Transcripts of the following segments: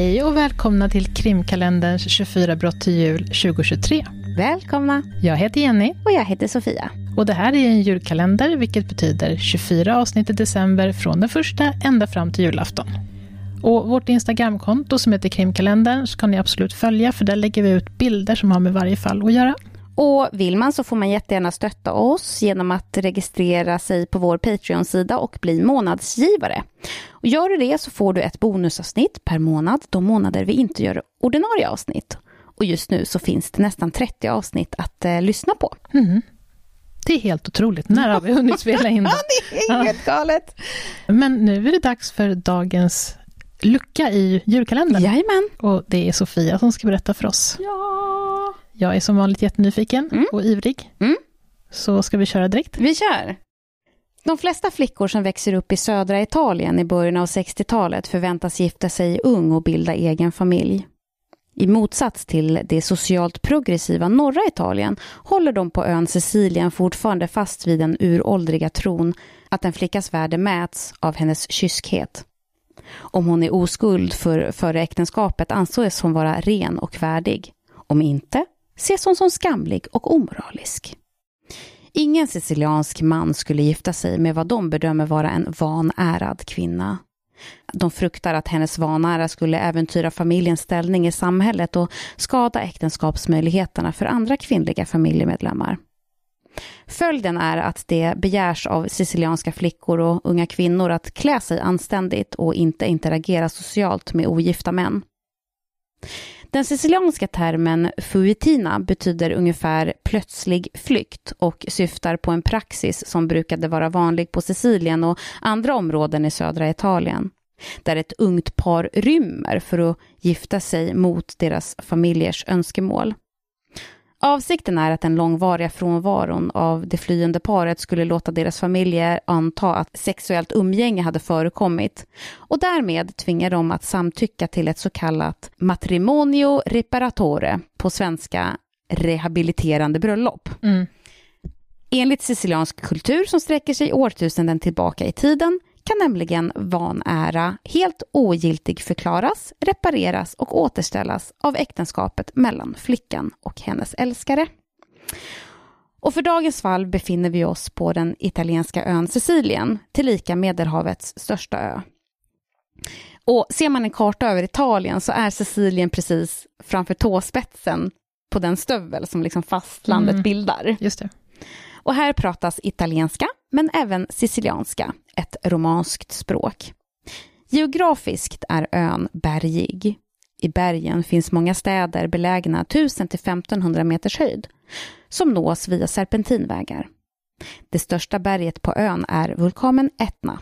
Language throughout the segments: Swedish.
Hej och välkomna till krimkalenderns 24 brott till jul 2023. Välkomna! Jag heter Jenny. Och jag heter Sofia. Och det här är en julkalender, vilket betyder 24 avsnitt i december från den första ända fram till julafton. Och vårt Instagramkonto som heter krimkalendern ska ni absolut följa, för där lägger vi ut bilder som har med varje fall att göra. Och vill man så får man jättegärna stötta oss genom att registrera sig på vår Patreon-sida och bli månadsgivare. Och gör du det så får du ett bonusavsnitt per månad de månader vi inte gör ordinarie avsnitt. Och just nu så finns det nästan 30 avsnitt att eh, lyssna på. Mm. Det är helt otroligt. När har vi hunnit spela in det? det är helt galet. Men nu är det dags för dagens lucka i julkalendern. Jajamän. Och det är Sofia som ska berätta för oss. Ja. Jag är som vanligt jättenyfiken Mm. och ivrig. Mm. Så ska vi köra direkt? Vi kör! De flesta flickor som växer upp i södra Italien i början av 60-talet förväntas gifta sig ung och bilda egen familj. I motsats till det socialt progressiva norra Italien håller de på ön Sicilien fortfarande fast vid den uråldriga tron att en flickas värde mäts av hennes kyskhet. Om hon är oskuld för före äktenskapet anses hon vara ren och värdig. Om inte ses hon som skamlig och omoralisk. Ingen siciliansk man skulle gifta sig med vad de bedömer vara en vanärad kvinna. De fruktar att hennes vanära skulle äventyra familjens ställning i samhället och skada äktenskapsmöjligheterna för andra kvinnliga familjemedlemmar. Följden är att det begärs av sicilianska flickor och unga kvinnor att klä sig anständigt och inte interagera socialt med ogifta män. Den sicilianska termen fuitina betyder ungefär plötslig flykt och syftar på en praxis som brukade vara vanlig på Sicilien och andra områden i södra Italien, där ett ungt par rymmer för att gifta sig mot deras familjers önskemål. Avsikten är att den långvariga frånvaron av det flyende paret skulle låta deras familjer anta att sexuellt umgänge hade förekommit och därmed tvinga dem att samtycka till ett så kallat matrimonio reparatore, på svenska rehabiliterande bröllop. Mm. Enligt siciliansk kultur som sträcker sig årtusenden tillbaka i tiden kan nämligen vanära helt ogiltig förklaras, repareras och återställas av äktenskapet mellan flickan och hennes älskare. Och för dagens fall befinner vi oss på den italienska ön Sicilien, tillika Medelhavets största ö. Och ser man en karta över Italien så är Sicilien precis framför tåspetsen på den stövel som liksom fastlandet Mm. bildar. Just det. Och här pratas italienska, men även sicilianska, ett romanskt språk. Geografiskt är ön bergig. I bergen finns många städer belägna 1000-1500 meters höjd, som nås via serpentinvägar. Det största berget på ön är vulkanen Etna.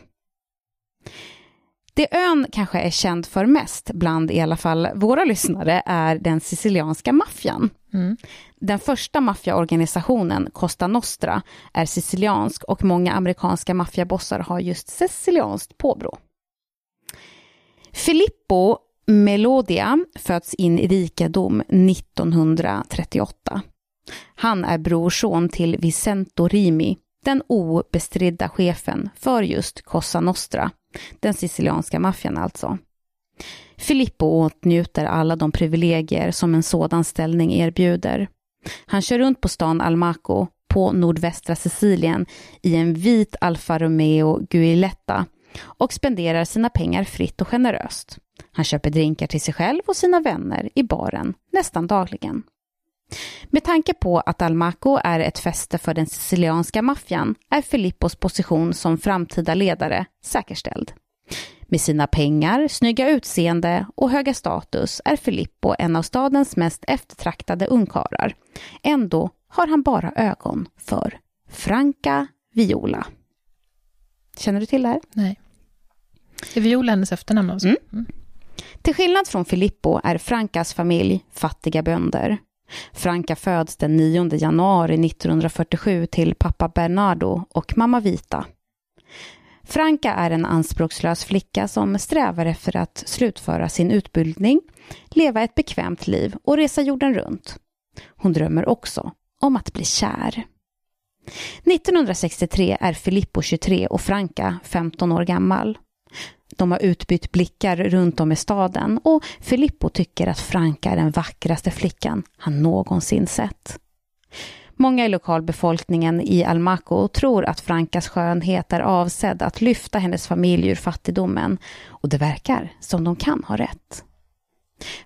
Det ön kanske är känd för mest, bland i alla fall våra lyssnare, är den sicilianska maffian. Mm. Den första maffiaorganisationen, Costa Nostra, är siciliansk och många amerikanska maffiabossar har just sicilianskt påbrå. Filippo Melodia föds in i rikedom 1938. Han är brorson till Vicento Rimi, den obestridda chefen för just Cosa Nostra, den sicilianska maffian alltså. Filippo åtnjuter alla de privilegier som en sådan ställning erbjuder. Han kör runt på stan Almaco på nordvästra Sicilien i en vit Alfa Romeo Guiletta och spenderar sina pengar fritt och generöst. Han köper drinkar till sig själv och sina vänner i baren nästan dagligen. Med tanke på att Almaco är ett fäste för den sicilianska maffian är Filippos position som framtida ledare säkerställd. Med sina pengar, snygga utseende och höga status är Filippo en av stadens mest eftertraktade ungkarlar. Ändå har han bara ögon för Franca Viola. Känner du till det här? Nej. Är Viola hennes efternamn alltså? Mm. Till skillnad från Filippo är Francas familj fattiga bönder. Franka föds den 9 januari 1947 till pappa Bernardo och mamma Vita. Franka är en anspråkslös flicka som strävar efter att slutföra sin utbildning, leva ett bekvämt liv och resa jorden runt. Hon drömmer också om att bli kär. 1963 är Filippo 23 och Franka 15 år gammal. De har utbytt blickar runt om i staden och Filippo tycker att Franka är den vackraste flickan han någonsin sett. Många i lokalbefolkningen i Almaco tror att Frankas skönhet är avsedd att lyfta hennes familj ur fattigdomen och det verkar som de kan ha rätt.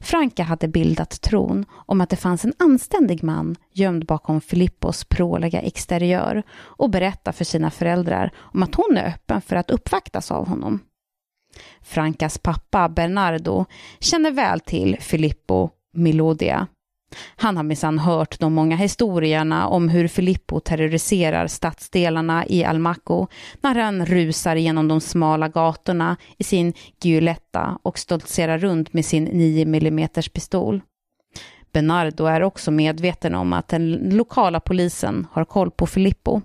Franka hade bildat tron om att det fanns en anständig man gömd bakom Filippos pråliga exteriör och berättar för sina föräldrar om att hon är öppen för att uppvaktas av honom. Frankas pappa Bernardo känner väl till Filippo Milodia. Han har minsann hört de många historierna om hur Filippo terroriserar stadsdelarna i Almaco när han rusar genom de smala gatorna i sin Giuletta och stoltserar runt med sin 9 mm pistol. Bernardo är också medveten om att den lokala polisen har koll på Filippo.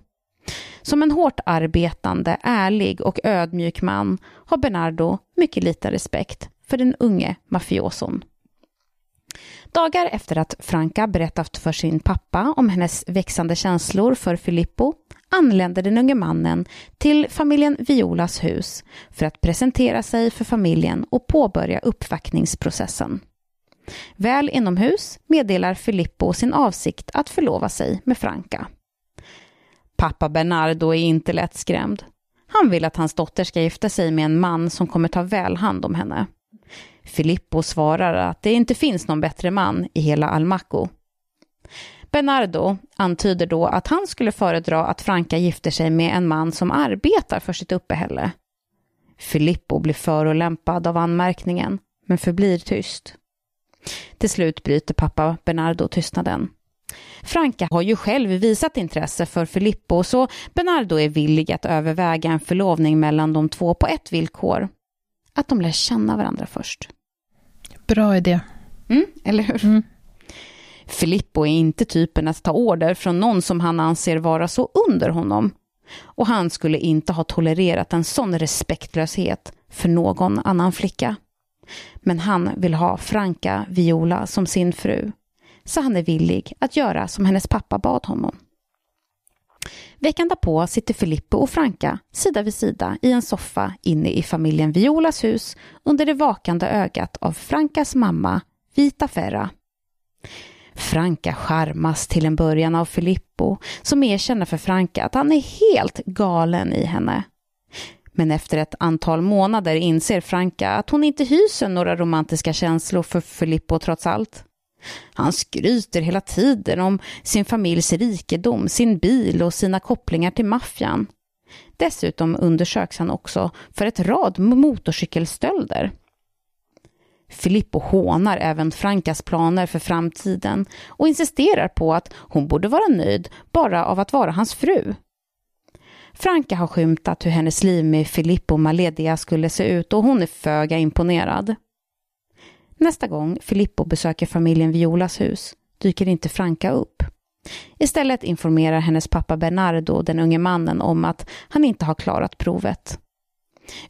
Som en hårt arbetande, ärlig och ödmjuk man har Bernardo mycket liten respekt för den unge mafioson. Dagar efter att Franca berättat för sin pappa om hennes växande känslor för Filippo anländer den unge mannen till familjen Violas hus för att presentera sig för familjen och påbörja uppvaktningsprocessen. Väl inomhus meddelar Filippo sin avsikt att förlova sig med Franca. Pappa Bernardo är inte lättskrämd. Han vill att hans dotter ska gifta sig med en man som kommer ta väl hand om henne. Filippo svarar att det inte finns någon bättre man i hela Almaco. Bernardo antyder då att han skulle föredra att Franka gifter sig med en man som arbetar för sitt uppehälle. Filippo blir förolämpad av anmärkningen, men förblir tyst. Till slut bryter pappa Bernardo tystnaden. Franka har ju själv visat intresse för Filippo så Bernardo är villig att överväga en förlovning mellan de två på ett villkor. Att de lär känna varandra först. Bra idé. Mm, eller hur? Mm. Filippo är inte typen att ta order från någon som han anser vara så under honom. Och han skulle inte ha tolererat en sån respektlöshet för någon annan flicka. Men han vill ha Franka Viola som sin fru. Så han är villig att göra som hennes pappa bad honom. Veckan därpå sitter Filippo och Franka sida vid sida i en soffa inne i familjen Violas hus under det vakande ögat av Frankas mamma Vita Ferra. Franka charmas till en början av Filippo som erkänner för Franka att han är helt galen i henne. Men efter ett antal månader inser Franka att hon inte hyser några romantiska känslor för Filippo trots allt. Han skryter hela tiden om sin familjs rikedom, sin bil och sina kopplingar till maffian. Dessutom undersöks han också för ett rad motorcykelstölder. Filippo hånar även Frankas planer för framtiden och insisterar på att hon borde vara nöjd bara av att vara hans fru. Franka har skymtat hur hennes liv med Filippo Maledia skulle se ut och hon är föga imponerad. Nästa gång Filippo besöker familjen Violas hus dyker inte Franka upp. Istället informerar hennes pappa Bernardo den unge mannen om att han inte har klarat provet.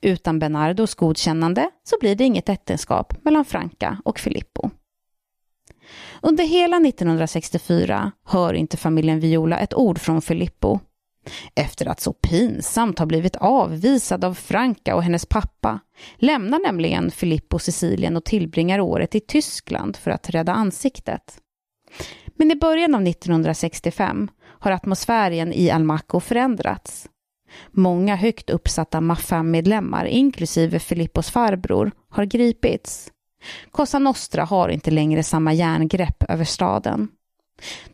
Utan Bernardos godkännande så blir det inget äktenskap mellan Franka och Filippo. Under hela 1964 hör inte familjen Viola ett ord från Filippo efter att så pinsamt ha blivit avvisad av Franka och hennes pappa lämnar nämligen Filippo Sicilien och tillbringar året i Tyskland för att rädda ansiktet. Men i början av 1965 har atmosfären i Almaco förändrats. Många högt uppsatta Mafia-medlemmar, inklusive Filippos farbror, har gripits. Cosa Nostra har inte längre samma järngrepp över staden.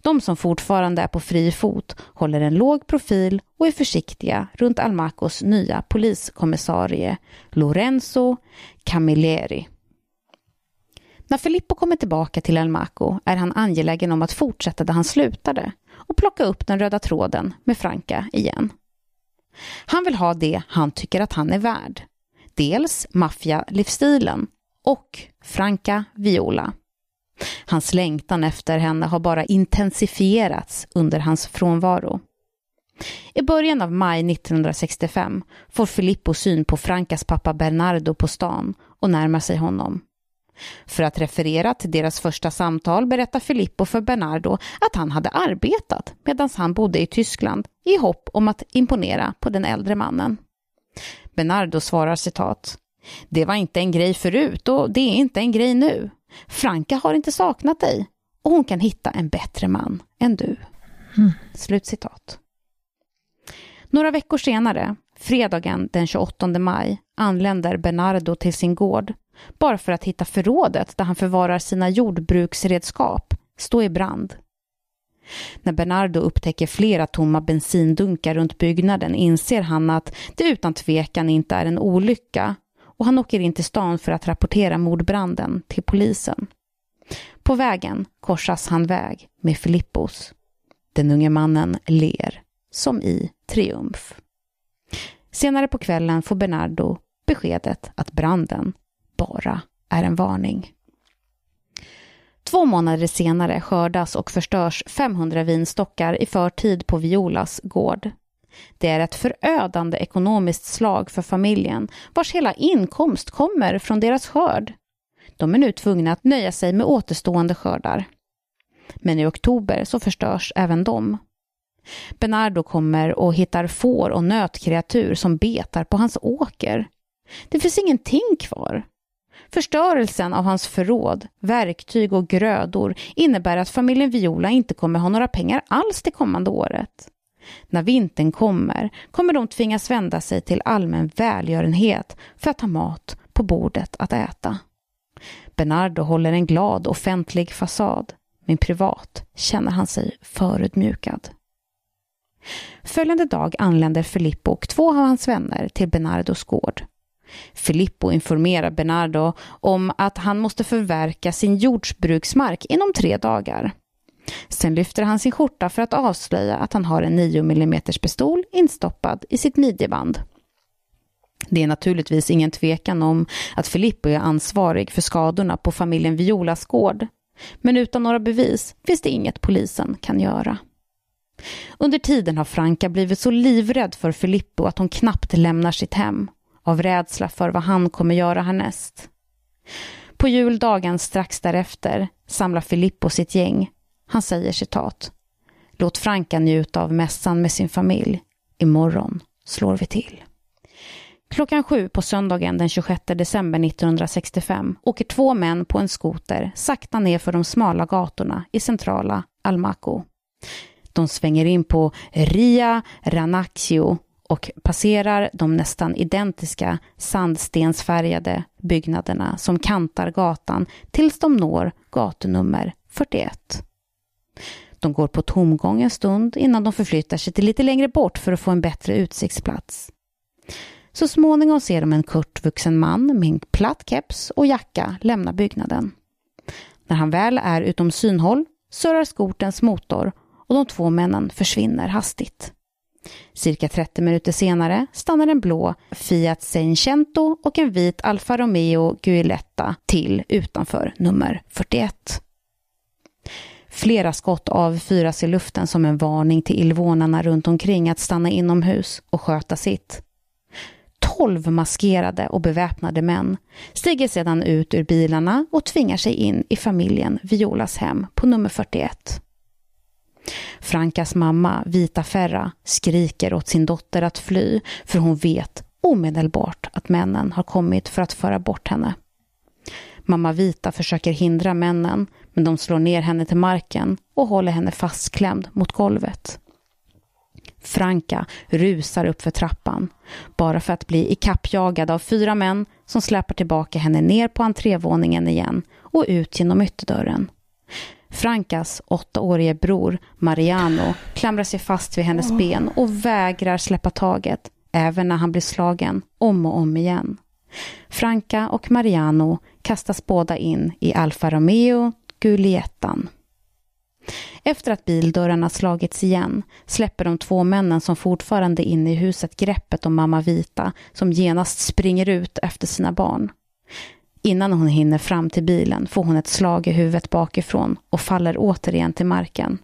De som fortfarande är på fri fot håller en låg profil och är försiktiga runt Almacos nya poliskommissarie Lorenzo Camilleri. När Filippo kommer tillbaka till Almaco är han angelägen om att fortsätta där han slutade och plocka upp den röda tråden med Franca igen. Han vill ha det han tycker att han är värd. Dels maffialivsstilen och Franca Viola. Hans längtan efter henne har bara intensifierats under hans frånvaro. I början av maj 1965 får Filippo syn på Frankas pappa Bernardo på stan och närmar sig honom. För att referera till deras första samtal berättar Filippo för Bernardo att han hade arbetat medan han bodde i Tyskland i hopp om att imponera på den äldre mannen. Bernardo svarar citat Det var inte en grej förut och det är inte en grej nu. Franka har inte saknat dig och hon kan hitta en bättre man än du. Mm. Slutcitat. Några veckor senare, fredagen den 28 maj, anländer Bernardo till sin gård bara för att hitta förrådet där han förvarar sina jordbruksredskap stå i brand. När Bernardo upptäcker flera tomma bensindunkar runt byggnaden inser han att det utan tvekan inte är en olycka och han åker in till stan för att rapportera mordbranden till polisen. På vägen korsas han väg med Filippos. Den unge mannen ler, som i triumf. Senare på kvällen får Bernardo beskedet att branden bara är en varning. Två månader senare skördas och förstörs 500 vinstockar i förtid på Violas gård. Det är ett förödande ekonomiskt slag för familjen vars hela inkomst kommer från deras skörd. De är nu tvungna att nöja sig med återstående skördar. Men i oktober så förstörs även de. Bernardo kommer och hittar får och nötkreatur som betar på hans åker. Det finns ingenting kvar. Förstörelsen av hans förråd, verktyg och grödor innebär att familjen Viola inte kommer ha några pengar alls det kommande året. När vintern kommer kommer de tvingas vända sig till allmän välgörenhet för att ha mat på bordet att äta. Bernardo håller en glad offentlig fasad, men privat känner han sig förödmjukad. Följande dag anländer Filippo och två av hans vänner till Bernardos gård. Filippo informerar Bernardo om att han måste förverka sin jordbruksmark inom tre dagar. Sen lyfter han sin skjorta för att avslöja att han har en 9 mm pistol instoppad i sitt midjeband. Det är naturligtvis ingen tvekan om att Filippo är ansvarig för skadorna på familjen Violas gård. Men utan några bevis finns det inget polisen kan göra. Under tiden har Franka blivit så livrädd för Filippo att hon knappt lämnar sitt hem av rädsla för vad han kommer göra härnäst. På juldagen strax därefter samlar Filippo sitt gäng. Han säger citat. Låt Franka njuta av mässan med sin familj. Imorgon slår vi till. Klockan sju på söndagen den 26 december 1965 åker två män på en skoter sakta ner för de smala gatorna i centrala Almaco. De svänger in på Ria Ranaccio och passerar de nästan identiska sandstensfärgade byggnaderna som kantar gatan tills de når gatunummer 41. De går på tomgång en stund innan de förflyttar sig till lite längre bort för att få en bättre utsiktsplats. Så småningom ser de en kortvuxen man med en platt keps och jacka lämna byggnaden. När han väl är utom synhåll surrar skotens motor och de två männen försvinner hastigt. Cirka 30 minuter senare stannar en blå Fiat Seicento och en vit Alfa Romeo Guiletta till utanför nummer 41. Flera skott avfyras i luften som en varning till invånarna runt omkring att stanna inomhus och sköta sitt. Tolv maskerade och beväpnade män stiger sedan ut ur bilarna och tvingar sig in i familjen Violas hem på nummer 41. Frankas mamma, Vita Ferra, skriker åt sin dotter att fly för hon vet omedelbart att männen har kommit för att föra bort henne. Mamma Vita försöker hindra männen men de slår ner henne till marken och håller henne fastklämd mot golvet. Franka rusar upp för trappan, bara för att bli ikappjagad av fyra män som släpar tillbaka henne ner på entrévåningen igen och ut genom ytterdörren. Frankas åttaårige bror Mariano klamrar sig fast vid hennes ben och vägrar släppa taget, även när han blir slagen om och om igen. Franka och Mariano kastas båda in i Alfa Romeo Gulietan. Efter att bildörrarna slagits igen släpper de två männen som fortfarande är inne i huset greppet om mamma Vita som genast springer ut efter sina barn. Innan hon hinner fram till bilen får hon ett slag i huvudet bakifrån och faller återigen till marken.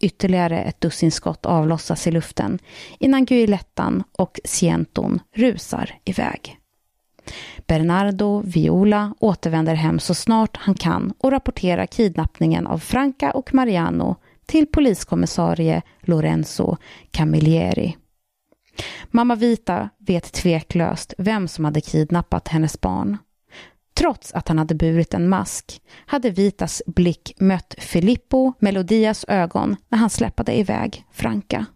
Ytterligare ett dussin skott avlossas i luften innan Guilettan och Sienton rusar iväg. Bernardo Viola återvänder hem så snart han kan och rapporterar kidnappningen av Franca och Mariano till poliskommissarie Lorenzo Camilleri. Mamma Vita vet tveklöst vem som hade kidnappat hennes barn. Trots att han hade burit en mask hade Vitas blick mött Filippo Melodias ögon när han släppade iväg Franka.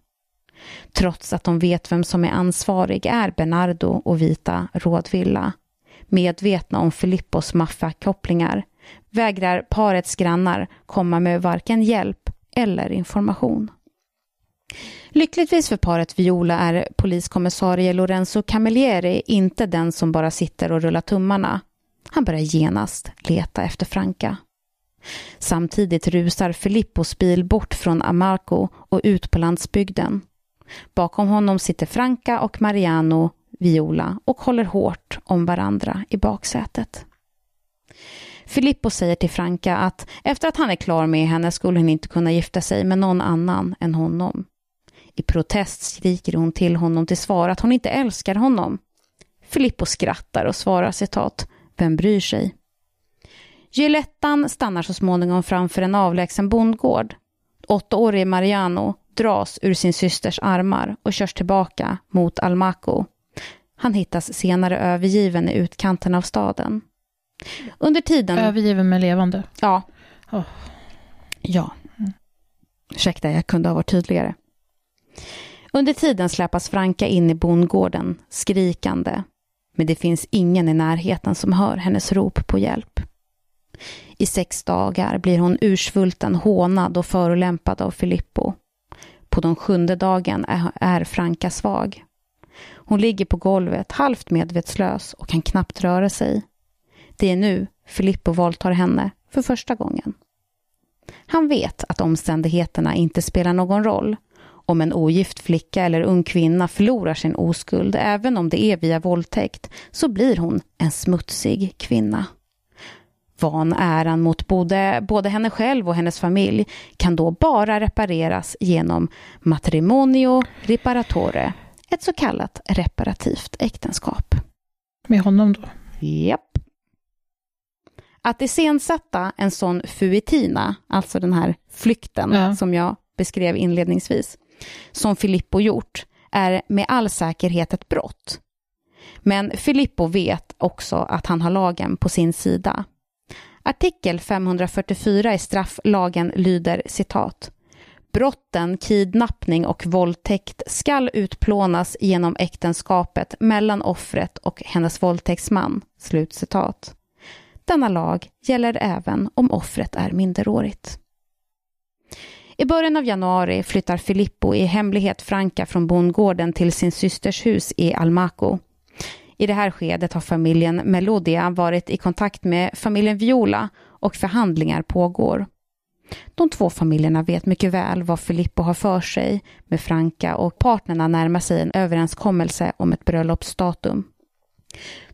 Trots att de vet vem som är ansvarig är Bernardo och Vita rådvilla. Medvetna om Filippos maffiakopplingar vägrar parets grannar komma med varken hjälp eller information. Lyckligtvis för paret Viola är poliskommissarie Lorenzo Camilleri inte den som bara sitter och rullar tummarna. Han börjar genast leta efter Franka. Samtidigt rusar Filippos bil bort från Amarco och ut på landsbygden. Bakom honom sitter Franka och Mariano Viola och håller hårt om varandra i baksätet. Filippo säger till Franka att efter att han är klar med henne skulle hon inte kunna gifta sig med någon annan än honom. I protest skriker hon till honom till svar att hon inte älskar honom. Filippo skrattar och svarar citat, vem bryr sig? Gillettan stannar så småningom framför en avlägsen bondgård. Åttaårige Mariano dras ur sin systers armar och körs tillbaka mot Almaco. Han hittas senare övergiven i utkanten av staden. Under tiden... Övergiven med levande? Ja. Oh. Ja. Mm. Ursäkta, jag kunde ha varit tydligare. Under tiden släpas Franka in i bondgården, skrikande. Men det finns ingen i närheten som hör hennes rop på hjälp. I sex dagar blir hon ursvulten hånad och förolämpad av Filippo. På den sjunde dagen är Franka svag. Hon ligger på golvet halvt medvetslös och kan knappt röra sig. Det är nu Filippo våldtar henne för första gången. Han vet att omständigheterna inte spelar någon roll. Om en ogift flicka eller ung kvinna förlorar sin oskuld, även om det är via våldtäkt, så blir hon en smutsig kvinna. Vanäran mot både, både henne själv och hennes familj kan då bara repareras genom matrimonio reparatore, ett så kallat reparativt äktenskap. Med honom då? Japp. Att iscensätta en sån fuitina, alltså den här flykten ja. som jag beskrev inledningsvis, som Filippo gjort, är med all säkerhet ett brott. Men Filippo vet också att han har lagen på sin sida. Artikel 544 i strafflagen lyder citat. Brotten kidnappning och våldtäkt skall utplånas genom äktenskapet mellan offret och hennes våldtäktsman. Slutcitat. Denna lag gäller även om offret är minderårigt. I början av januari flyttar Filippo i hemlighet Franka från bondgården till sin systers hus i Almaco. I det här skedet har familjen Melodia varit i kontakt med familjen Viola och förhandlingar pågår. De två familjerna vet mycket väl vad Filippo har för sig med Franka och partnerna närmar sig en överenskommelse om ett bröllopsdatum.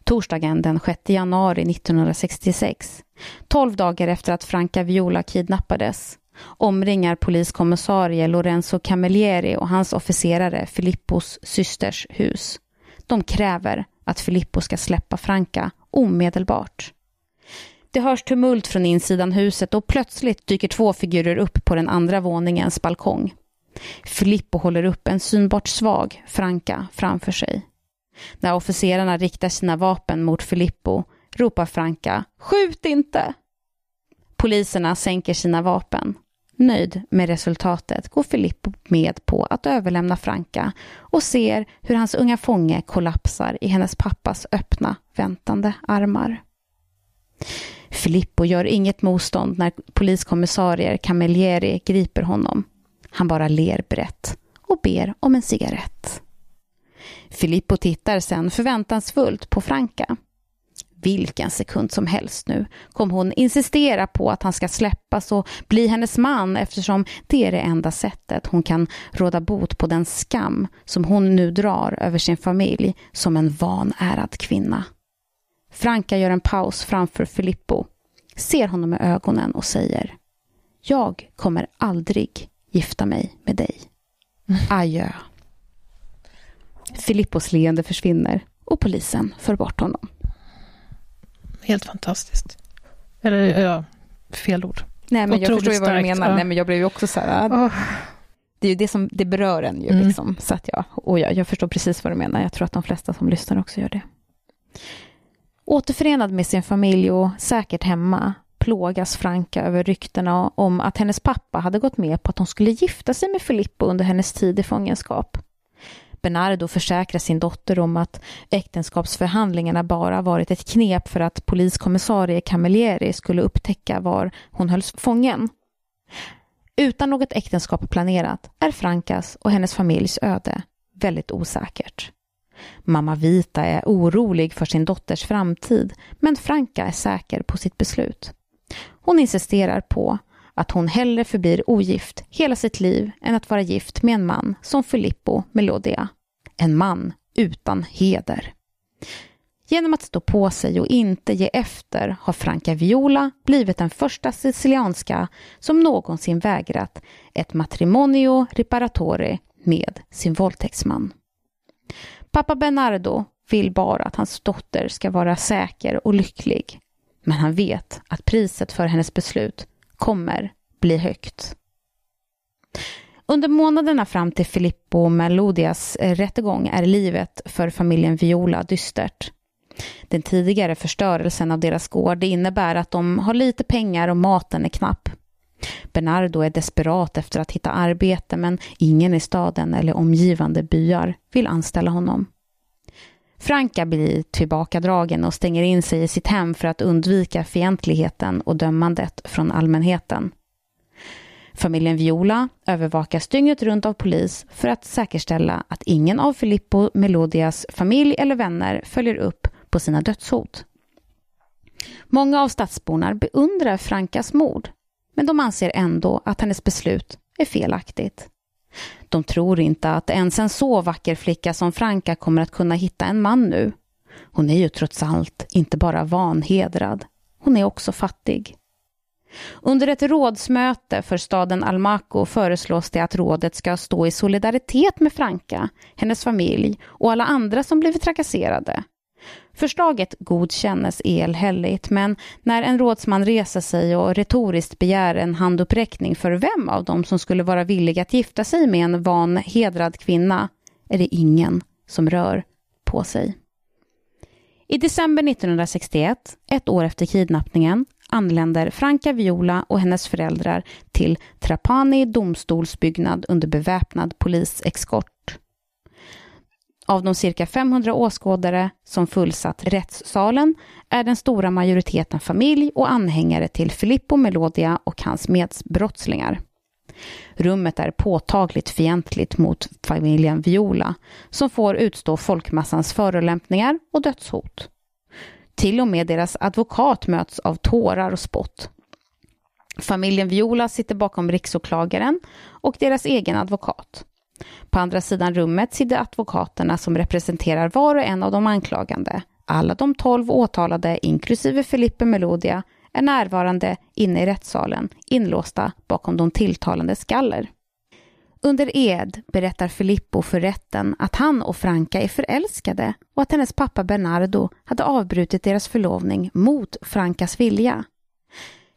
Torsdagen den 6 januari 1966, tolv dagar efter att Franka Viola kidnappades, omringar poliskommissarie Lorenzo Camilleri och hans officerare Filippos systers hus. De kräver att Filippo ska släppa Franka omedelbart. Det hörs tumult från insidan huset och plötsligt dyker två figurer upp på den andra våningens balkong. Filippo håller upp en synbart svag Franka framför sig. När officerarna riktar sina vapen mot Filippo ropar Franka ”Skjut inte!” Poliserna sänker sina vapen. Nöjd med resultatet går Filippo med på att överlämna Franka och ser hur hans unga fånge kollapsar i hennes pappas öppna, väntande armar. Filippo gör inget motstånd när poliskommissarier Camilleri griper honom. Han bara ler brett och ber om en cigarett. Filippo tittar sen förväntansfullt på Franka. Vilken sekund som helst nu kom hon insistera på att han ska släppas och bli hennes man eftersom det är det enda sättet hon kan råda bot på den skam som hon nu drar över sin familj som en vanärad kvinna. Franka gör en paus framför Filippo, ser honom i ögonen och säger Jag kommer aldrig gifta mig med dig. Adjö. Filippos leende försvinner och polisen för bort honom. Helt fantastiskt. Eller ja, fel ord. Nej, men Otroligt jag förstår ju vad du menar. Ja. Nej, men jag blev ju också så här... Oh. det är ju det som det berör en ju. Mm. Liksom. Så att ja, och jag, jag förstår precis vad du menar. Jag tror att de flesta som lyssnar också gör det. Återförenad med sin familj och säkert hemma plågas Franka över ryktena om att hennes pappa hade gått med på att hon skulle gifta sig med Filippo under hennes tid i fångenskap. Bernardo försäkrar sin dotter om att äktenskapsförhandlingarna bara varit ett knep för att poliskommissarie Camilleri skulle upptäcka var hon hölls fången. Utan något äktenskap planerat är Frankas och hennes familjs öde väldigt osäkert. Mamma Vita är orolig för sin dotters framtid, men Franka är säker på sitt beslut. Hon insisterar på att hon hellre förblir ogift hela sitt liv än att vara gift med en man som Filippo Melodia. En man utan heder. Genom att stå på sig och inte ge efter har Franca Viola blivit den första sicilianska som någonsin vägrat ett matrimonio reparatore med sin våldtäktsman. Pappa Bernardo vill bara att hans dotter ska vara säker och lycklig. Men han vet att priset för hennes beslut kommer bli högt. Under månaderna fram till Filippo Melodias eh, rättegång är livet för familjen Viola dystert. Den tidigare förstörelsen av deras gård innebär att de har lite pengar och maten är knapp. Bernardo är desperat efter att hitta arbete men ingen i staden eller omgivande byar vill anställa honom. Franka blir tillbakadragen och stänger in sig i sitt hem för att undvika fientligheten och dömandet från allmänheten. Familjen Viola övervakas dygnet runt av polis för att säkerställa att ingen av Filippo Melodias familj eller vänner följer upp på sina dödshot. Många av stadsborna beundrar Frankas mord, men de anser ändå att hennes beslut är felaktigt. De tror inte att ens en så vacker flicka som Franka kommer att kunna hitta en man nu. Hon är ju trots allt inte bara vanhedrad, hon är också fattig. Under ett rådsmöte för staden Almaco föreslås det att rådet ska stå i solidaritet med Franka, hennes familj och alla andra som blivit trakasserade. Förslaget godkännes elhälligt, men när en rådsman reser sig och retoriskt begär en handuppräckning för vem av dem som skulle vara villig att gifta sig med en vanhedrad kvinna, är det ingen som rör på sig. I december 1961, ett år efter kidnappningen, anländer Franca Viola och hennes föräldrar till Trapani domstolsbyggnad under beväpnad polisexkort. Av de cirka 500 åskådare som fullsatt rättssalen är den stora majoriteten familj och anhängare till Filippo Melodia och hans medbrottslingar. Rummet är påtagligt fientligt mot familjen Viola som får utstå folkmassans förolämpningar och dödshot. Till och med deras advokat möts av tårar och spott. Familjen Viola sitter bakom riksåklagaren och deras egen advokat. På andra sidan rummet sitter advokaterna som representerar var och en av de anklagande. Alla de tolv åtalade, inklusive Felipe Melodia, är närvarande inne i rättssalen, inlåsta bakom de tilltalande skaller. Under ed berättar Filippo för rätten att han och Franca är förälskade och att hennes pappa Bernardo hade avbrutit deras förlovning mot Francas vilja.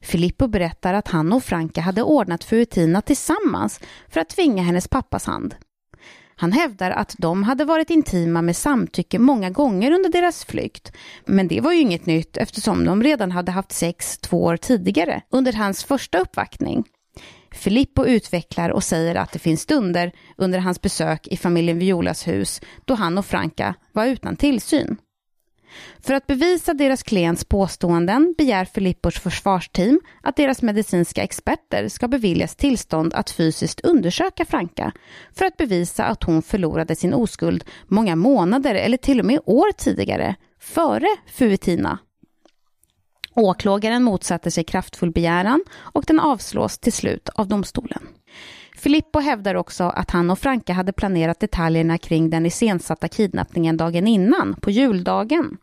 Filippo berättar att han och Franca hade ordnat för Utina tillsammans för att tvinga hennes pappas hand. Han hävdar att de hade varit intima med samtycke många gånger under deras flykt. Men det var ju inget nytt eftersom de redan hade haft sex två år tidigare, under hans första uppvaktning. Filippo utvecklar och säger att det finns stunder under hans besök i familjen Violas hus då han och Franca var utan tillsyn. För att bevisa deras klients påståenden begär Filippos försvarsteam att deras medicinska experter ska beviljas tillstånd att fysiskt undersöka Franka för att bevisa att hon förlorade sin oskuld många månader eller till och med år tidigare, före Fuitina. Åklagaren motsatte sig kraftfull begäran och den avslås till slut av domstolen. Filippo hävdar också att han och Franka hade planerat detaljerna kring den iscensatta kidnappningen dagen innan, på juldagen.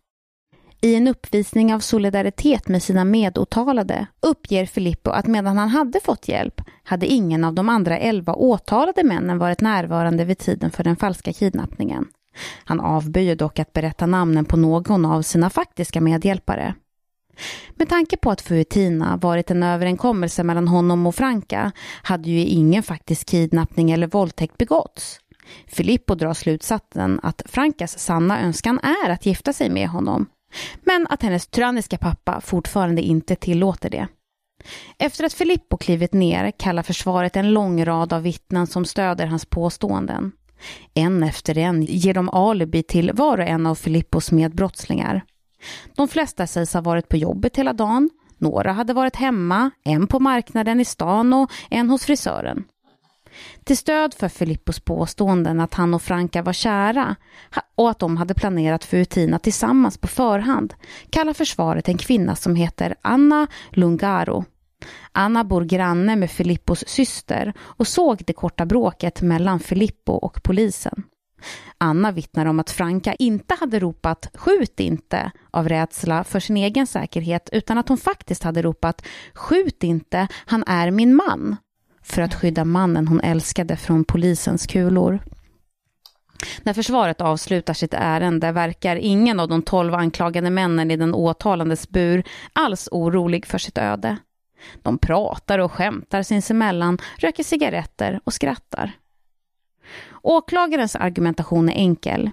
I en uppvisning av solidaritet med sina medåtalade uppger Filippo att medan han hade fått hjälp hade ingen av de andra elva åtalade männen varit närvarande vid tiden för den falska kidnappningen. Han avböjer dock att berätta namnen på någon av sina faktiska medhjälpare. Med tanke på att Fuetina varit en överenskommelse mellan honom och Franka hade ju ingen faktisk kidnappning eller våldtäkt begåtts. Filippo drar slutsatsen att Frankas sanna önskan är att gifta sig med honom, men att hennes tyranniska pappa fortfarande inte tillåter det. Efter att Filippo klivit ner kallar försvaret en lång rad av vittnen som stöder hans påståenden. En efter en ger de alibi till var och en av Filippos medbrottslingar. De flesta sägs ha varit på jobbet hela dagen, några hade varit hemma, en på marknaden i stan och en hos frisören. Till stöd för Filippos påståenden att han och Franka var kära och att de hade planerat för Utina tillsammans på förhand kallar försvaret en kvinna som heter Anna Lungaro. Anna bor granne med Filippos syster och såg det korta bråket mellan Filippo och polisen. Anna vittnar om att Franka inte hade ropat ”skjut inte” av rädsla för sin egen säkerhet utan att hon faktiskt hade ropat ”skjut inte, han är min man” för att skydda mannen hon älskade från polisens kulor. När försvaret avslutar sitt ärende verkar ingen av de tolv anklagade männen i den åtalandes bur alls orolig för sitt öde. De pratar och skämtar sinsemellan, röker cigaretter och skrattar. Åklagarens argumentation är enkel.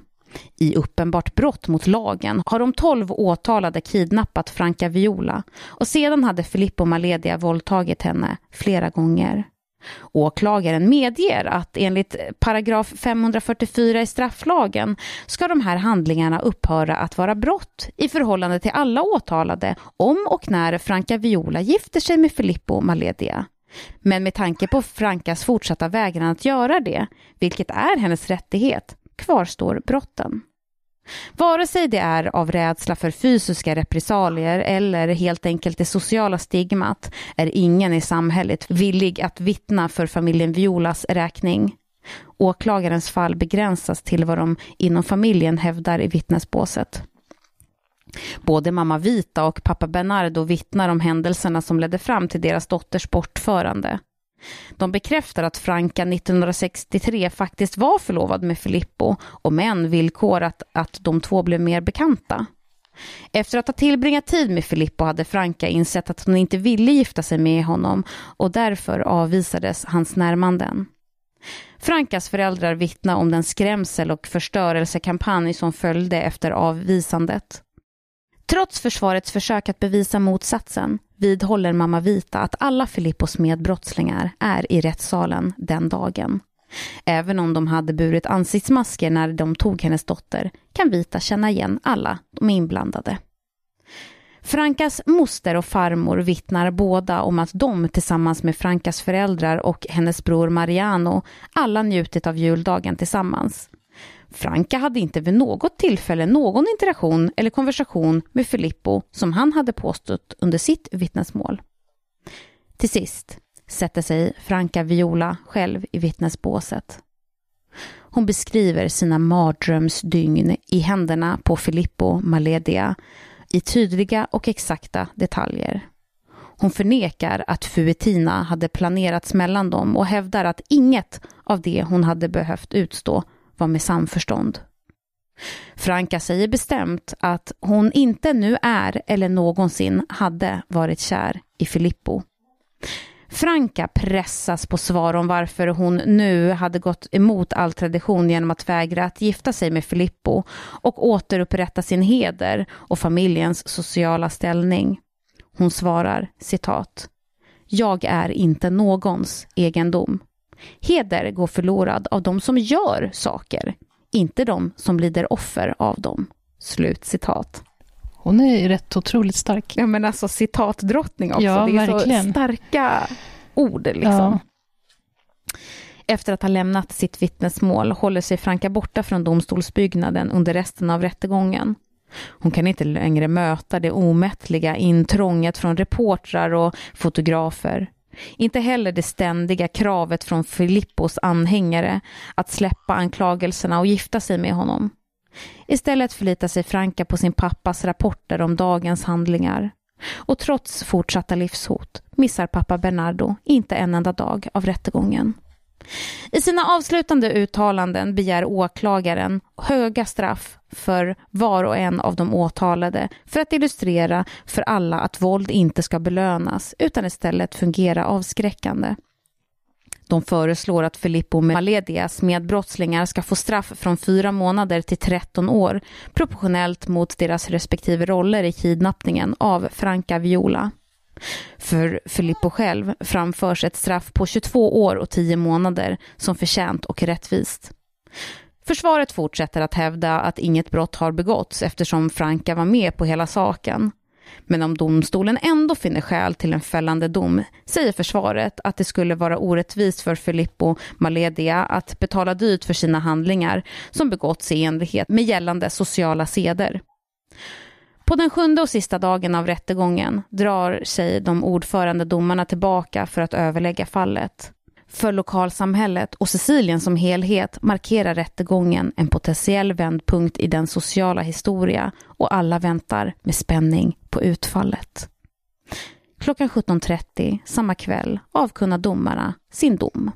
I uppenbart brott mot lagen har de tolv åtalade kidnappat Franca Viola och sedan hade Filippo Maledia våldtagit henne flera gånger. Åklagaren medger att enligt paragraf 544 i strafflagen ska de här handlingarna upphöra att vara brott i förhållande till alla åtalade om och när Franca Viola gifter sig med Filippo Maledia. Men med tanke på Frankas fortsatta vägran att göra det, vilket är hennes rättighet, kvarstår brotten. Vare sig det är av rädsla för fysiska repressalier eller helt enkelt det sociala stigmat är ingen i samhället villig att vittna för familjen Violas räkning. Åklagarens fall begränsas till vad de inom familjen hävdar i vittnesbåset. Både mamma Vita och pappa Bernardo vittnar om händelserna som ledde fram till deras dotters bortförande. De bekräftar att Franka 1963 faktiskt var förlovad med Filippo, och men villkorat att de två blev mer bekanta. Efter att ha tillbringat tid med Filippo hade Franka insett att hon inte ville gifta sig med honom och därför avvisades hans närmanden. Frankas föräldrar vittnar om den skrämsel och förstörelsekampanj som följde efter avvisandet. Trots försvarets försök att bevisa motsatsen vidhåller mamma Vita att alla Filippos medbrottslingar är i rättssalen den dagen. Även om de hade burit ansiktsmasker när de tog hennes dotter kan Vita känna igen alla de inblandade. Frankas moster och farmor vittnar båda om att de tillsammans med Frankas föräldrar och hennes bror Mariano alla njutit av juldagen tillsammans. Franka hade inte vid något tillfälle någon interaktion eller konversation med Filippo som han hade påstått under sitt vittnesmål. Till sist sätter sig Franka Viola själv i vittnesbåset. Hon beskriver sina mardrömsdygn i händerna på Filippo Maledia i tydliga och exakta detaljer. Hon förnekar att Fuetina hade planerats mellan dem och hävdar att inget av det hon hade behövt utstå var med samförstånd. Franka säger bestämt att hon inte nu är eller någonsin hade varit kär i Filippo. Franka pressas på svar om varför hon nu hade gått emot all tradition genom att vägra att gifta sig med Filippo och återupprätta sin heder och familjens sociala ställning. Hon svarar citat. Jag är inte någons egendom. Heder går förlorad av de som gör saker, inte de som lider offer av dem. Slut citat. Hon är rätt otroligt stark. Ja, men alltså citatdrottning också. Ja, det är verkligen. så starka ord liksom. Ja. Efter att ha lämnat sitt vittnesmål håller sig Franka borta från domstolsbyggnaden under resten av rättegången. Hon kan inte längre möta det omättliga intrånget från reportrar och fotografer. Inte heller det ständiga kravet från Filippos anhängare att släppa anklagelserna och gifta sig med honom. Istället förlitar sig Franka på sin pappas rapporter om dagens handlingar. Och trots fortsatta livshot missar pappa Bernardo inte en enda dag av rättegången. I sina avslutande uttalanden begär åklagaren höga straff för var och en av de åtalade för att illustrera för alla att våld inte ska belönas utan istället fungera avskräckande. De föreslår att Filippo Maledias medbrottslingar ska få straff från fyra månader till 13 år proportionellt mot deras respektive roller i kidnappningen av Franca Viola. För Filippo själv framförs ett straff på 22 år och 10 månader som förtjänt och rättvist. Försvaret fortsätter att hävda att inget brott har begåtts eftersom Franka var med på hela saken. Men om domstolen ändå finner skäl till en fällande dom säger försvaret att det skulle vara orättvist för Filippo Maledia att betala dyrt för sina handlingar som begåtts i enlighet med gällande sociala seder. På den sjunde och sista dagen av rättegången drar sig de ordförande domarna tillbaka för att överlägga fallet. För lokalsamhället och Sicilien som helhet markerar rättegången en potentiell vändpunkt i den sociala historia och alla väntar med spänning på utfallet. Klockan 17.30 samma kväll avkunnar domarna sin dom.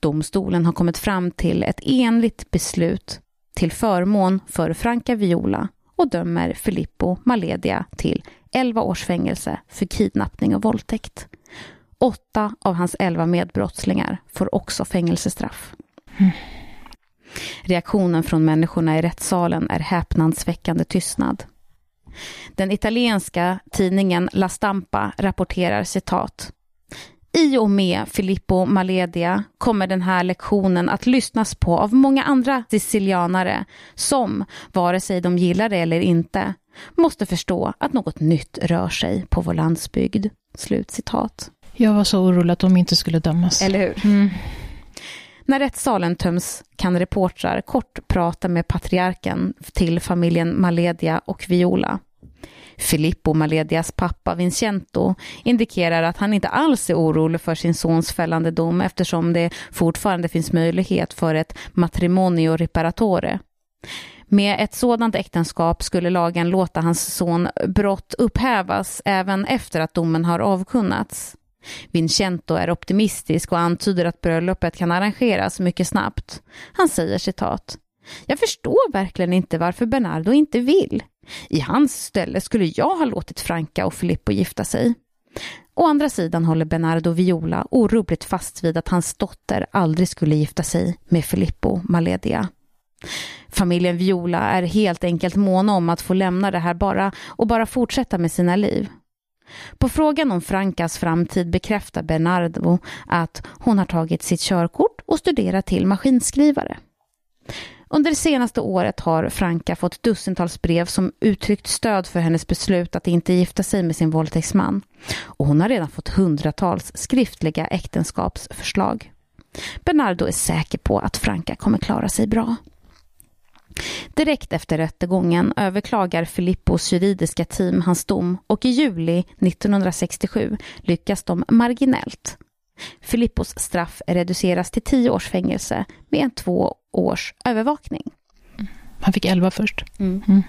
Domstolen har kommit fram till ett enligt beslut till förmån för Franca Viola och dömer Filippo Maledia till 11 års fängelse för kidnappning och våldtäkt. Åtta av hans elva medbrottslingar får också fängelsestraff. Mm. Reaktionen från människorna i rättssalen är häpnadsväckande tystnad. Den italienska tidningen La Stampa rapporterar citat. I och med Filippo Maledia kommer den här lektionen att lyssnas på av många andra sicilianare som, vare sig de gillar det eller inte, måste förstå att något nytt rör sig på vår landsbygd. Slut citat. Jag var så orolig att de inte skulle dömas. Eller hur? Mm. När rättssalen töms kan reportrar kort prata med patriarken till familjen Maledia och Viola. Filippo Maledias pappa Vincento indikerar att han inte alls är orolig för sin sons fällande dom eftersom det fortfarande finns möjlighet för ett matrimonio reparatore. Med ett sådant äktenskap skulle lagen låta hans son brott upphävas även efter att domen har avkunnats. Vincento är optimistisk och antyder att bröllopet kan arrangeras mycket snabbt. Han säger citat. Jag förstår verkligen inte varför Bernardo inte vill. I hans ställe skulle jag ha låtit Franca och Filippo gifta sig. Å andra sidan håller Bernardo Viola orubbligt fast vid att hans dotter aldrig skulle gifta sig med Filippo Maledia. Familjen Viola är helt enkelt måna om att få lämna det här bara och bara fortsätta med sina liv. På frågan om Frankas framtid bekräftar Bernardo att hon har tagit sitt körkort och studerat till maskinskrivare. Under det senaste året har Franka fått dussintals brev som uttryckt stöd för hennes beslut att inte gifta sig med sin våldtäktsman. Och hon har redan fått hundratals skriftliga äktenskapsförslag. Bernardo är säker på att Franka kommer klara sig bra. Direkt efter rättegången överklagar Filippos juridiska team hans dom och i juli 1967 lyckas de marginellt. Filippos straff reduceras till tio års fängelse med en två års övervakning. Han fick elva först. Mm. Mm.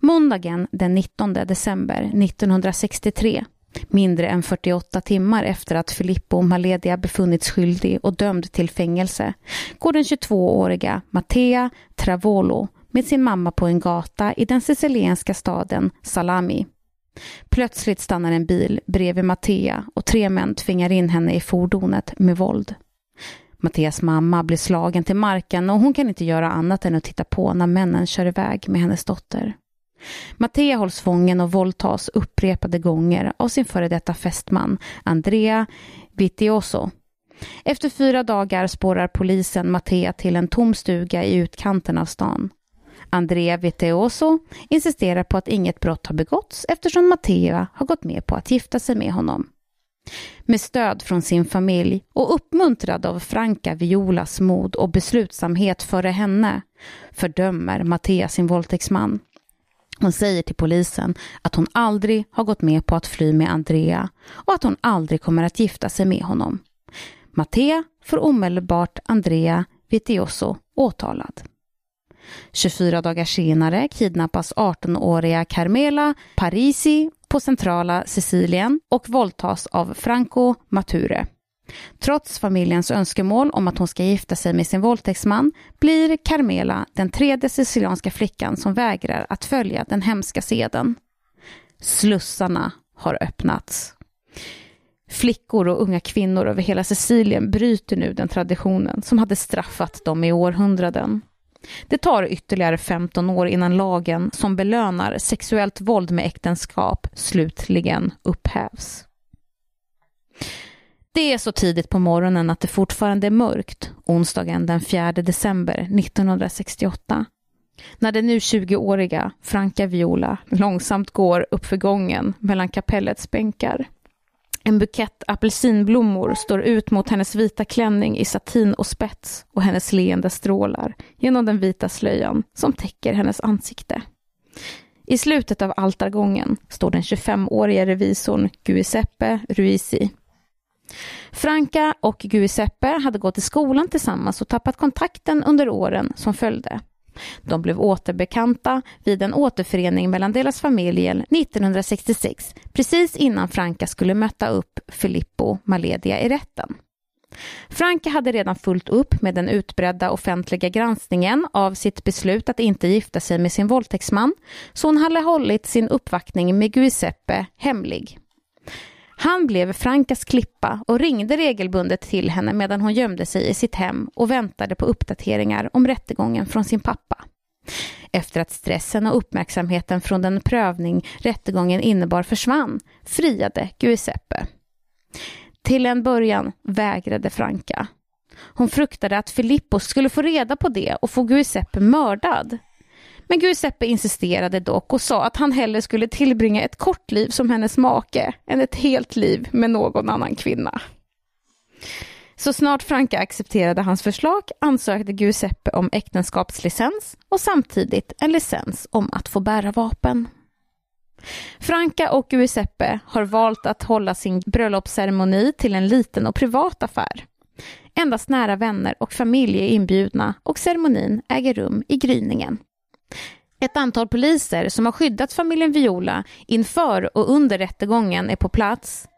Måndagen den 19 december 1963 mindre än 48 timmar efter att Filippo Maledia befunnits skyldig och dömd till fängelse, går den 22-åriga Mattea Travolo med sin mamma på en gata i den sicilienska staden Salami. Plötsligt stannar en bil bredvid Mattea och tre män tvingar in henne i fordonet med våld. Matteas mamma blir slagen till marken och hon kan inte göra annat än att titta på när männen kör iväg med hennes dotter. Mattea hålls fången och våldtas upprepade gånger av sin före detta fästman Andrea Vitioso. Efter fyra dagar spårar polisen Mattea till en tom stuga i utkanten av stan. Andrea Viteoso insisterar på att inget brott har begåtts eftersom Mattea har gått med på att gifta sig med honom. Med stöd från sin familj och uppmuntrad av Franca Violas mod och beslutsamhet före henne fördömer Mattea sin våldtäktsman. Hon säger till polisen att hon aldrig har gått med på att fly med Andrea och att hon aldrig kommer att gifta sig med honom. Mattea får omedelbart Andrea Vitioso åtalad. 24 dagar senare kidnappas 18-åriga Carmela Parisi på centrala Sicilien och våldtas av Franco Mature. Trots familjens önskemål om att hon ska gifta sig med sin våldtäktsman blir Carmela den tredje sicilianska flickan som vägrar att följa den hemska seden. Slussarna har öppnats. Flickor och unga kvinnor över hela Sicilien bryter nu den traditionen som hade straffat dem i århundraden. Det tar ytterligare 15 år innan lagen som belönar sexuellt våld med äktenskap slutligen upphävs. Det är så tidigt på morgonen att det fortfarande är mörkt, onsdagen den 4 december 1968. När den nu 20-åriga Franca Viola långsamt går uppför gången mellan kapellets bänkar. En bukett apelsinblommor står ut mot hennes vita klänning i satin och spets och hennes leende strålar genom den vita slöjan som täcker hennes ansikte. I slutet av altargången står den 25-åriga revisorn Giuseppe Ruisi. Franca och Giuseppe hade gått i skolan tillsammans och tappat kontakten under åren som följde. De blev återbekanta vid en återförening mellan deras familjer 1966, precis innan Franca skulle möta upp Filippo Maledia i rätten. Franca hade redan fullt upp med den utbredda offentliga granskningen av sitt beslut att inte gifta sig med sin våldtäktsman, så hon hade hållit sin uppvaktning med Giuseppe hemlig. Han blev Frankas klippa och ringde regelbundet till henne medan hon gömde sig i sitt hem och väntade på uppdateringar om rättegången från sin pappa. Efter att stressen och uppmärksamheten från den prövning rättegången innebar försvann friade Giuseppe. Till en början vägrade Franka. Hon fruktade att Filippo skulle få reda på det och få Giuseppe mördad. Men Giuseppe insisterade dock och sa att han hellre skulle tillbringa ett kort liv som hennes make än ett helt liv med någon annan kvinna. Så snart Franka accepterade hans förslag ansökte Giuseppe om äktenskapslicens och samtidigt en licens om att få bära vapen. Franka och Giuseppe har valt att hålla sin bröllopsceremoni till en liten och privat affär. Endast nära vänner och familj är inbjudna och ceremonin äger rum i gryningen. Ett antal poliser som har skyddat familjen Viola inför och under rättegången är på plats.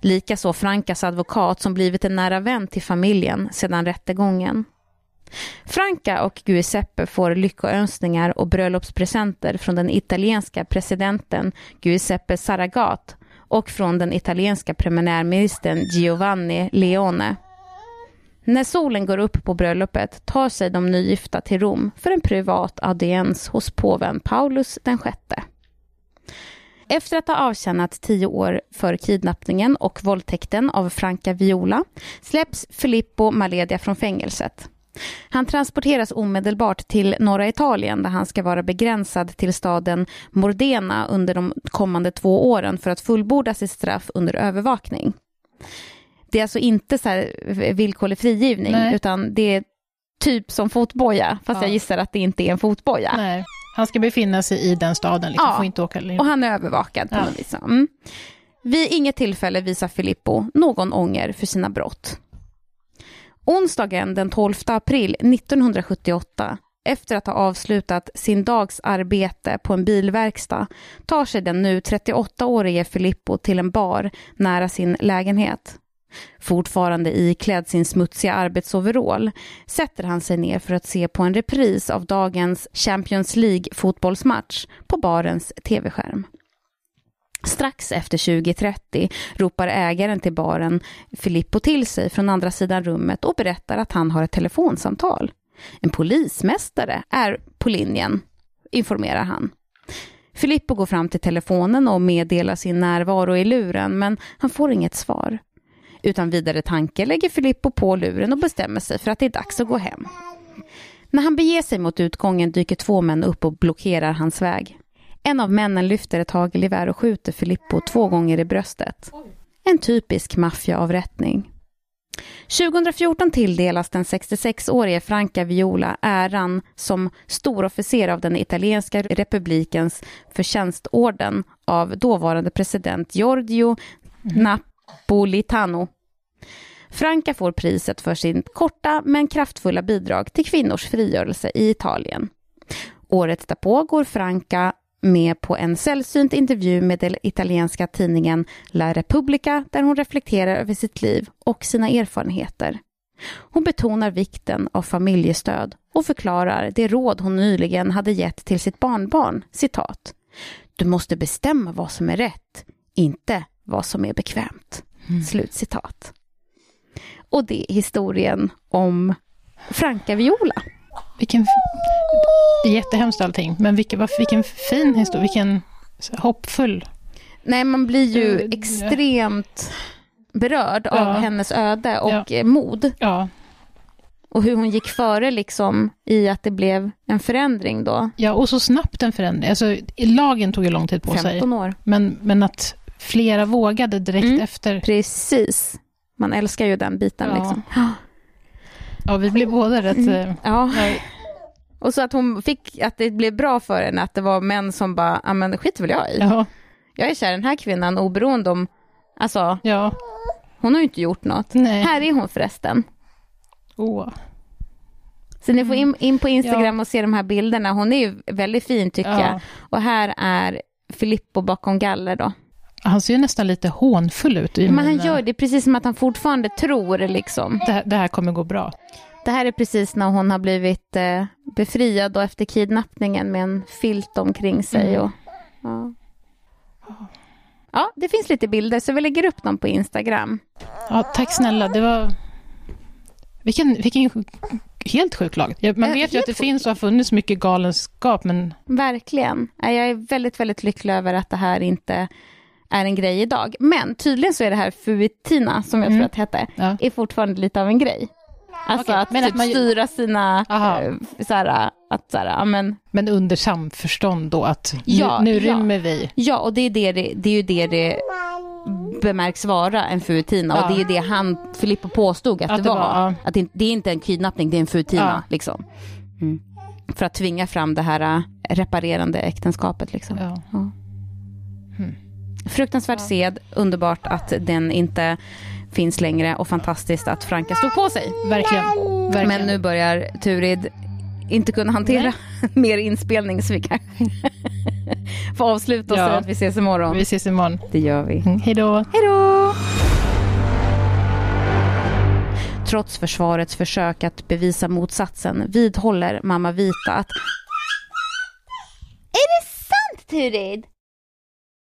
Likaså Frankas advokat som blivit en nära vän till familjen sedan rättegången. Franca och Giuseppe får lyckoönskningar och bröllopspresenter från den italienska presidenten Giuseppe Saragat och från den italienska premiärministern Giovanni Leone. När solen går upp på bröllopet tar sig de nygifta till Rom för en privat audiens hos påven Paulus den sjätte. Efter att ha avtjänat tio år för kidnappningen och våldtäkten av Franca Viola släpps Filippo Maledia från fängelset. Han transporteras omedelbart till norra Italien där han ska vara begränsad till staden Mordena under de kommande två åren för att fullborda sitt straff under övervakning. Det är alltså inte så här villkorlig frigivning, Nej. utan det är typ som fotboja, fast ja. jag gissar att det inte är en fotboja. Nej. Han ska befinna sig i den staden, liksom. ja. får inte åka. och han är övervakad på ja. något vis. Mm. Vid inget tillfälle visar Filippo någon ånger för sina brott. Onsdagen den 12 april 1978, efter att ha avslutat sin dags arbete på en bilverkstad, tar sig den nu 38-årige Filippo till en bar nära sin lägenhet. Fortfarande iklädd sin smutsiga arbetsoverall sätter han sig ner för att se på en repris av dagens Champions League-fotbollsmatch på barens tv-skärm. Strax efter 20.30 ropar ägaren till baren Filippo till sig från andra sidan rummet och berättar att han har ett telefonsamtal. En polismästare är på linjen, informerar han. Filippo går fram till telefonen och meddelar sin närvaro i luren, men han får inget svar. Utan vidare tanke lägger Filippo på luren och bestämmer sig för att det är dags att gå hem. När han beger sig mot utgången dyker två män upp och blockerar hans väg. En av männen lyfter ett hagelgevär och skjuter Filippo två gånger i bröstet. En typisk maffiaavrättning. 2014 tilldelas den 66-årige Franca Viola äran som storofficer av den italienska republikens förtjänstorden av dåvarande president Giorgio mm. Napolitano. Franca får priset för sin korta men kraftfulla bidrag till kvinnors frigörelse i Italien. Året därpå går Franca med på en sällsynt intervju med den italienska tidningen La Repubblica där hon reflekterar över sitt liv och sina erfarenheter. Hon betonar vikten av familjestöd och förklarar det råd hon nyligen hade gett till sitt barnbarn, citat. Du måste bestämma vad som är rätt, inte vad som är bekvämt. Mm. Slutcitat. Och det är historien om Franka Viola. Vilken... Det är jättehemskt allting, men vilken, vilken fin historia, vilken hoppfull. Nej, man blir ju uh, extremt berörd ja. av hennes öde och ja. mod. Ja. Och hur hon gick före liksom i att det blev en förändring då. Ja, och så snabbt en förändring. Alltså, lagen tog ju lång tid på 15 sig. 15 år. Men, men att flera vågade direkt mm, efter. Precis. Man älskar ju den biten ja. liksom. Ja, vi blev båda rätt... Mm. Eh, ja. Och så att hon fick, att det blev bra för henne, att det var män som bara, ja men skit väl jag i. Ja. Jag är kär i den här kvinnan oberoende om, alltså, ja. hon har ju inte gjort något. Nej. Här är hon förresten. Åh. Så ni får in, in på Instagram ja. och se de här bilderna. Hon är ju väldigt fin tycker ja. jag. Och här är Filippo bakom galler då. Han ser nästan lite hånfull ut. Men han gör det precis som att han fortfarande tror liksom. Det, det här kommer gå bra. Det här är precis när hon har blivit eh, befriad då efter kidnappningen med en filt omkring sig. Mm. Och, ja. ja, det finns lite bilder så vi lägger upp dem på Instagram. Ja, tack snälla. Det var... Vilken, vilken helt sjuk lag. Man vet ju att det finns och har funnits mycket galenskap, men... Verkligen. Jag är väldigt, väldigt lycklig över att det här inte är en grej idag. Men tydligen så är det här Fuitina, som jag mm. tror att det hette, ja. är fortfarande lite av en grej. Alltså okay, att, typ att man... styra sina, äh, såhär, att såhär, ja, men... men under samförstånd då, att ja, nu, nu ja. rymmer vi. Ja, och det är, det, det, det är ju det det bemärks vara en futina ja. och det är ju det han, Filippo påstod att, att det var. var ja. Att det, det, är inte en kidnappning, det är en futina liksom. Mm. För att tvinga fram det här äh, reparerande äktenskapet liksom. Fruktansvärt sed, underbart att den inte finns längre och fantastiskt att Franka stod på sig. Verkligen. Verkligen. Men nu börjar Turid inte kunna hantera mer inspelning så vi kan få avsluta och ja. säga att vi ses imorgon. Vi ses imorgon. Det gör vi. Mm, hej då. Hej då. Trots försvarets försök att bevisa motsatsen vidhåller mamma Vita att... Är det sant Turid?